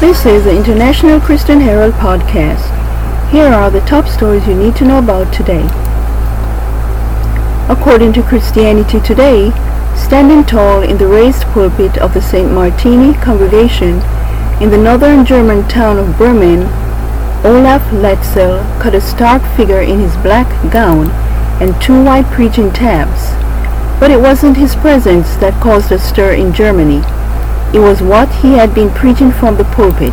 This is the International Christian Herald podcast. Here are the top stories you need to know about today. According to Christianity Today, standing tall in the raised pulpit of the St. Martini congregation in the northern German town of Bremen, Olaf Latzel cut a stark figure in his black gown and two white preaching tabs. But it wasn't his presence that caused a stir in Germany. It was what he had been preaching from the pulpit.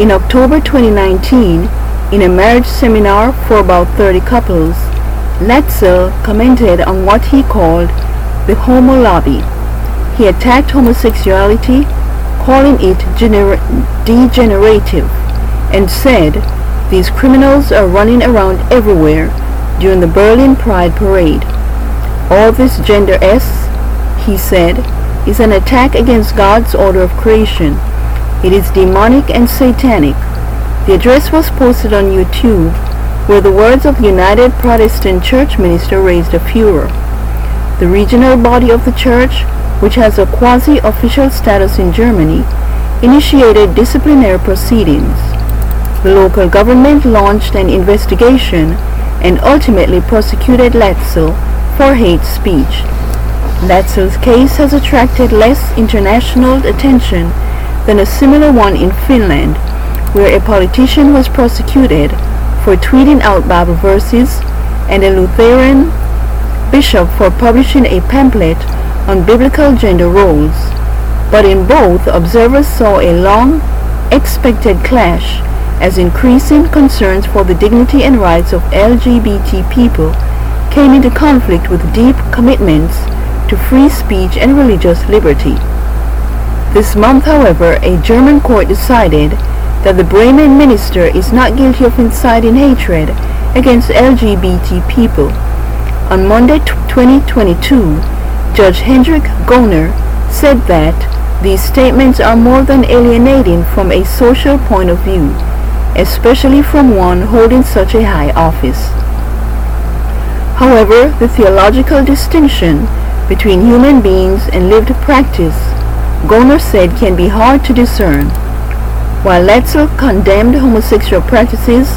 In October 2019, in a marriage seminar for about 30 couples, Latzel commented on what he called the homo lobby. He attacked homosexuality, calling it degenerative, and said these criminals are running around everywhere during the Berlin Pride Parade. All this gender S, he said, is an attack against God's order of creation. It is demonic and satanic. The address was posted on YouTube, where the words of United Protestant Church minister raised a furor. The regional body of the church, which has a quasi-official status in Germany, initiated disciplinary proceedings. The local government launched an investigation and ultimately prosecuted Latzel for hate speech. Latzel's case has attracted less international attention than a similar one in Finland, where a politician was prosecuted for tweeting out Bible verses and a Lutheran bishop for publishing a pamphlet on biblical gender roles. But in both, observers saw a long expected clash as increasing concerns for the dignity and rights of LGBT people came into conflict with deep commitments to free speech and religious liberty. This month, however, a German court decided that the Bremen minister is not guilty of inciting hatred against LGBT people. On Monday 2022, Judge Hendrik Goner said that these statements are more than alienating from a social point of view, especially from one holding such a high office. However, the theological distinction between human beings and lived practice, Goner said can be hard to discern. While Latzel condemned homosexual practices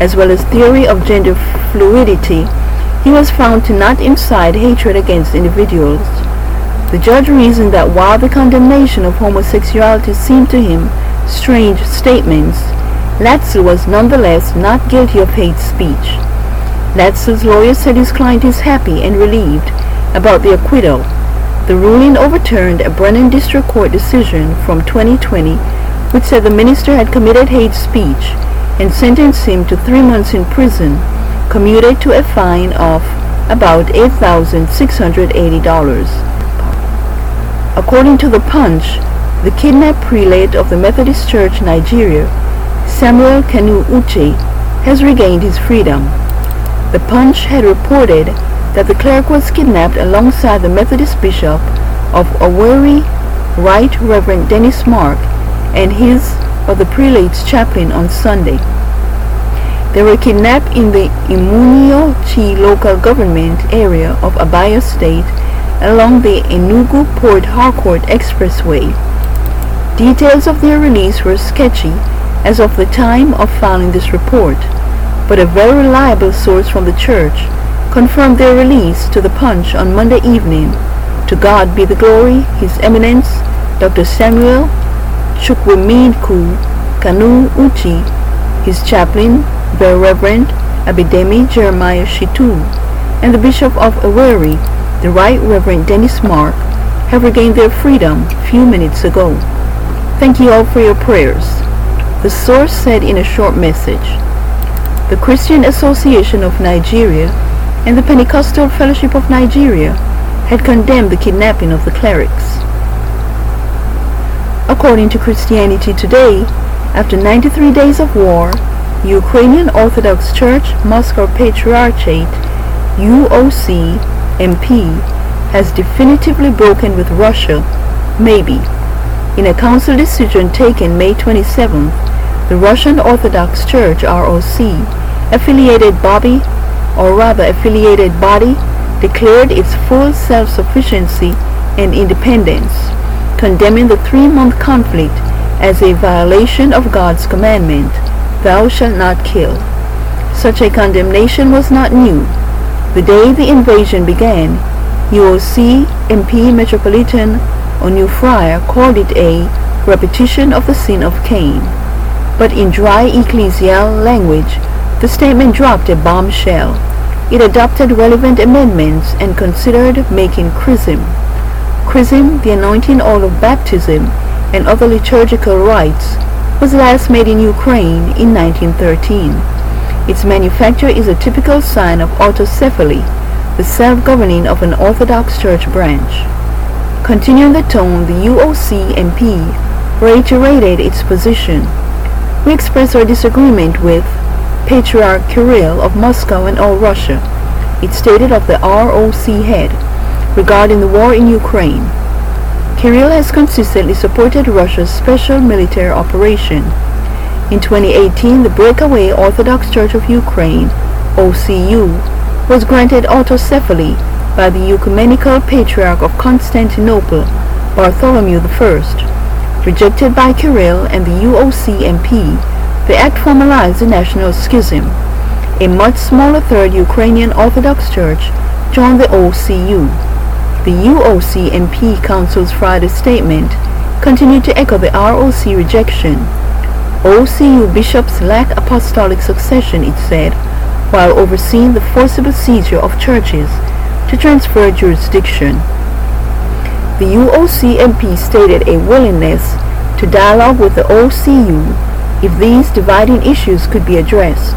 as well as theory of gender fluidity, he was found to not incite hatred against individuals. The judge reasoned that while the condemnation of homosexuality seemed to him strange statements, Latzel was nonetheless not guilty of hate speech. Latzel's lawyer said his client is happy and relieved about the acquittal. The ruling overturned a Bremen District Court decision from 2020 which said the minister had committed hate speech and sentenced him to three months in prison, commuted to a fine of about $8,680. According to the Punch, the kidnapped prelate of the Methodist Church Nigeria, Samuel Kanu Uche, has regained his freedom. The Punch had reported that the cleric was kidnapped alongside the Methodist bishop of Owerri, Right Reverend Dennis Mark, and his or the prelate's chaplain on Sunday. They were kidnapped in the Imunio Chi local government area of Abia State along the Enugu Port Harcourt Expressway. Details of their release were sketchy as of the time of filing this report, but a very reliable source from the church confirmed their release to the Punch on Monday evening. To God be the glory, His Eminence, Dr. Samuel Chukwuemeka Kanu Uche, his chaplain, the Reverend Abidemi Jeremiah Shitu, and the Bishop of Owerri, the Right Reverend Dennis Mark, have regained their freedom few minutes ago. Thank you all for your prayers. The source said in a short message. The Christian Association of Nigeria and the Pentecostal Fellowship of Nigeria had condemned the kidnapping of the clerics. According to Christianity Today, after 93 days of war, Ukrainian Orthodox Church Moscow Patriarchate UOC MP has definitively broken with Russia, maybe. In a council decision taken May 27, The Russian Orthodox Church ROC, affiliated Bobby, or rather affiliated body, declared its full self-sufficiency and independence, condemning the three-month conflict as a violation of God's commandment, Thou shalt not kill. Such a condemnation was not new. The day the invasion began, UOC MP Metropolitan Onufriy called it a repetition of the sin of Cain. But in dry ecclesial language, the statement dropped a bombshell. It adopted relevant amendments and considered making chrism. Chrism, the anointing oil of baptism, and other liturgical rites, was last made in Ukraine in 1913. Its manufacture is a typical sign of autocephaly, the self-governing of an Orthodox Church branch. Continuing the tone, the UOC MP reiterated its position. We express our disagreement with Patriarch Kirill of Moscow and all Russia, it stated of the ROC head, regarding the war in Ukraine. Kirill has consistently supported Russia's special military operation. In 2018, the breakaway Orthodox Church of Ukraine, OCU, was granted autocephaly by the Ecumenical Patriarch of Constantinople, Bartholomew I. Rejected by Kirill and the UOC MP, the act formalized the national schism. A much smaller Third Ukrainian Orthodox Church joined the OCU. The UOC MP Council's Friday statement continued to echo the ROC rejection. OCU bishops lack apostolic succession, it said, while overseeing the forcible seizure of churches to transfer jurisdiction. The UOC MP stated a willingness to dialogue with the OCU if these dividing issues could be addressed,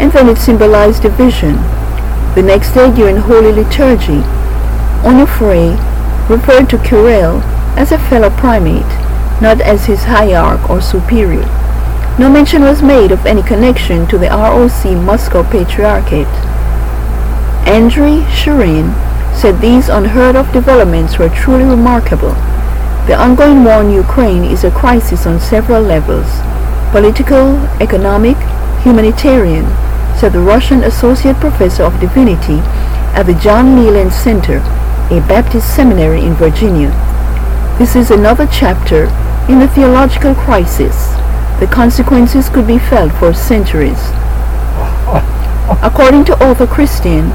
and then it symbolized division. The next day during Holy Liturgy, Onufriy referred to Kirill as a fellow primate, not as his hierarch or superior. No mention was made of any connection to the ROC Moscow Patriarchate. Andrey Shirin said these unheard of developments were truly remarkable. The ongoing war in Ukraine is a crisis on several levels political, economic, humanitarian, said the Russian Associate Professor of Divinity at the John Leland Center, a Baptist seminary in Virginia. This is another chapter in the theological crisis. The consequences could be felt for centuries. According to OrthoChristian,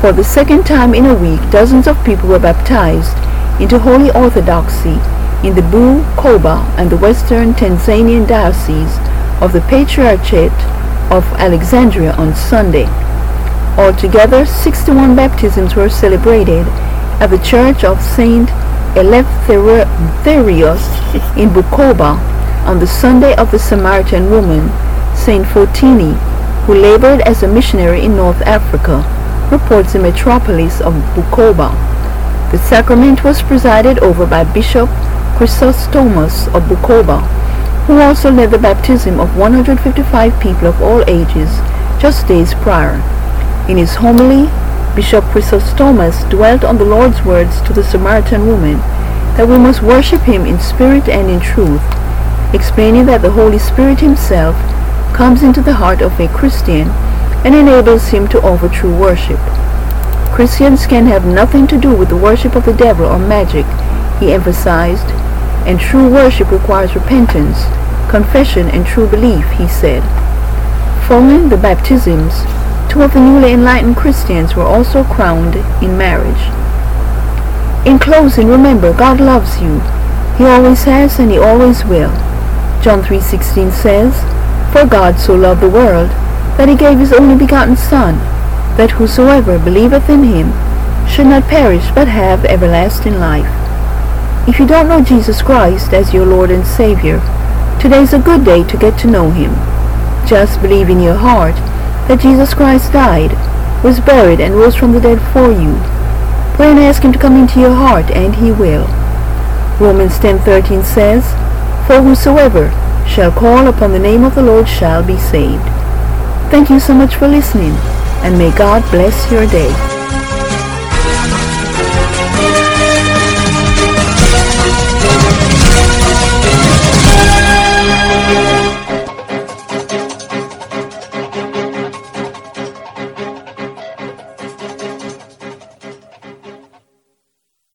for the second time in a week, dozens of people were baptized into Holy Orthodoxy in the Bu, Koba, and the Western Tanzanian Diocese of the Patriarchate of Alexandria on Sunday. Altogether, 61 baptisms were celebrated at the Church of Saint Eleftherios in Bukoba on the Sunday of the Samaritan woman, Saint Fotini, who labored as a missionary in North Africa, reports the metropolis of Bukoba. The sacrament was presided over by Bishop Chrysostomos of Bukoba, who also led the baptism of 155 people of all ages just days prior. In his homily, Bishop Chrysostomos dwelt on the Lord's words to the Samaritan woman that we must worship him in spirit and in truth, explaining that the Holy Spirit himself comes into the heart of a Christian and enables him to offer true worship. Christians can have nothing to do with the worship of the devil or magic, he emphasized, and true worship requires repentance, confession, and true belief, he said. Following the baptisms, two of the newly enlightened Christians were also crowned in marriage. In closing, remember, God loves you. He always has and he always will. John 3.16 says, For God so loved the world, that he gave his only begotten Son, that whosoever believeth in him should not perish but have everlasting life. If you don't know Jesus Christ as your Lord and Savior, today is a good day to get to know Him. Just believe in your heart that Jesus Christ died, was buried, and rose from the dead for you. Pray and ask Him to come into your heart, and He will. Romans 10:13 says, For whosoever shall call upon the name of the Lord shall be saved. Thank you so much for listening, and may God bless your day.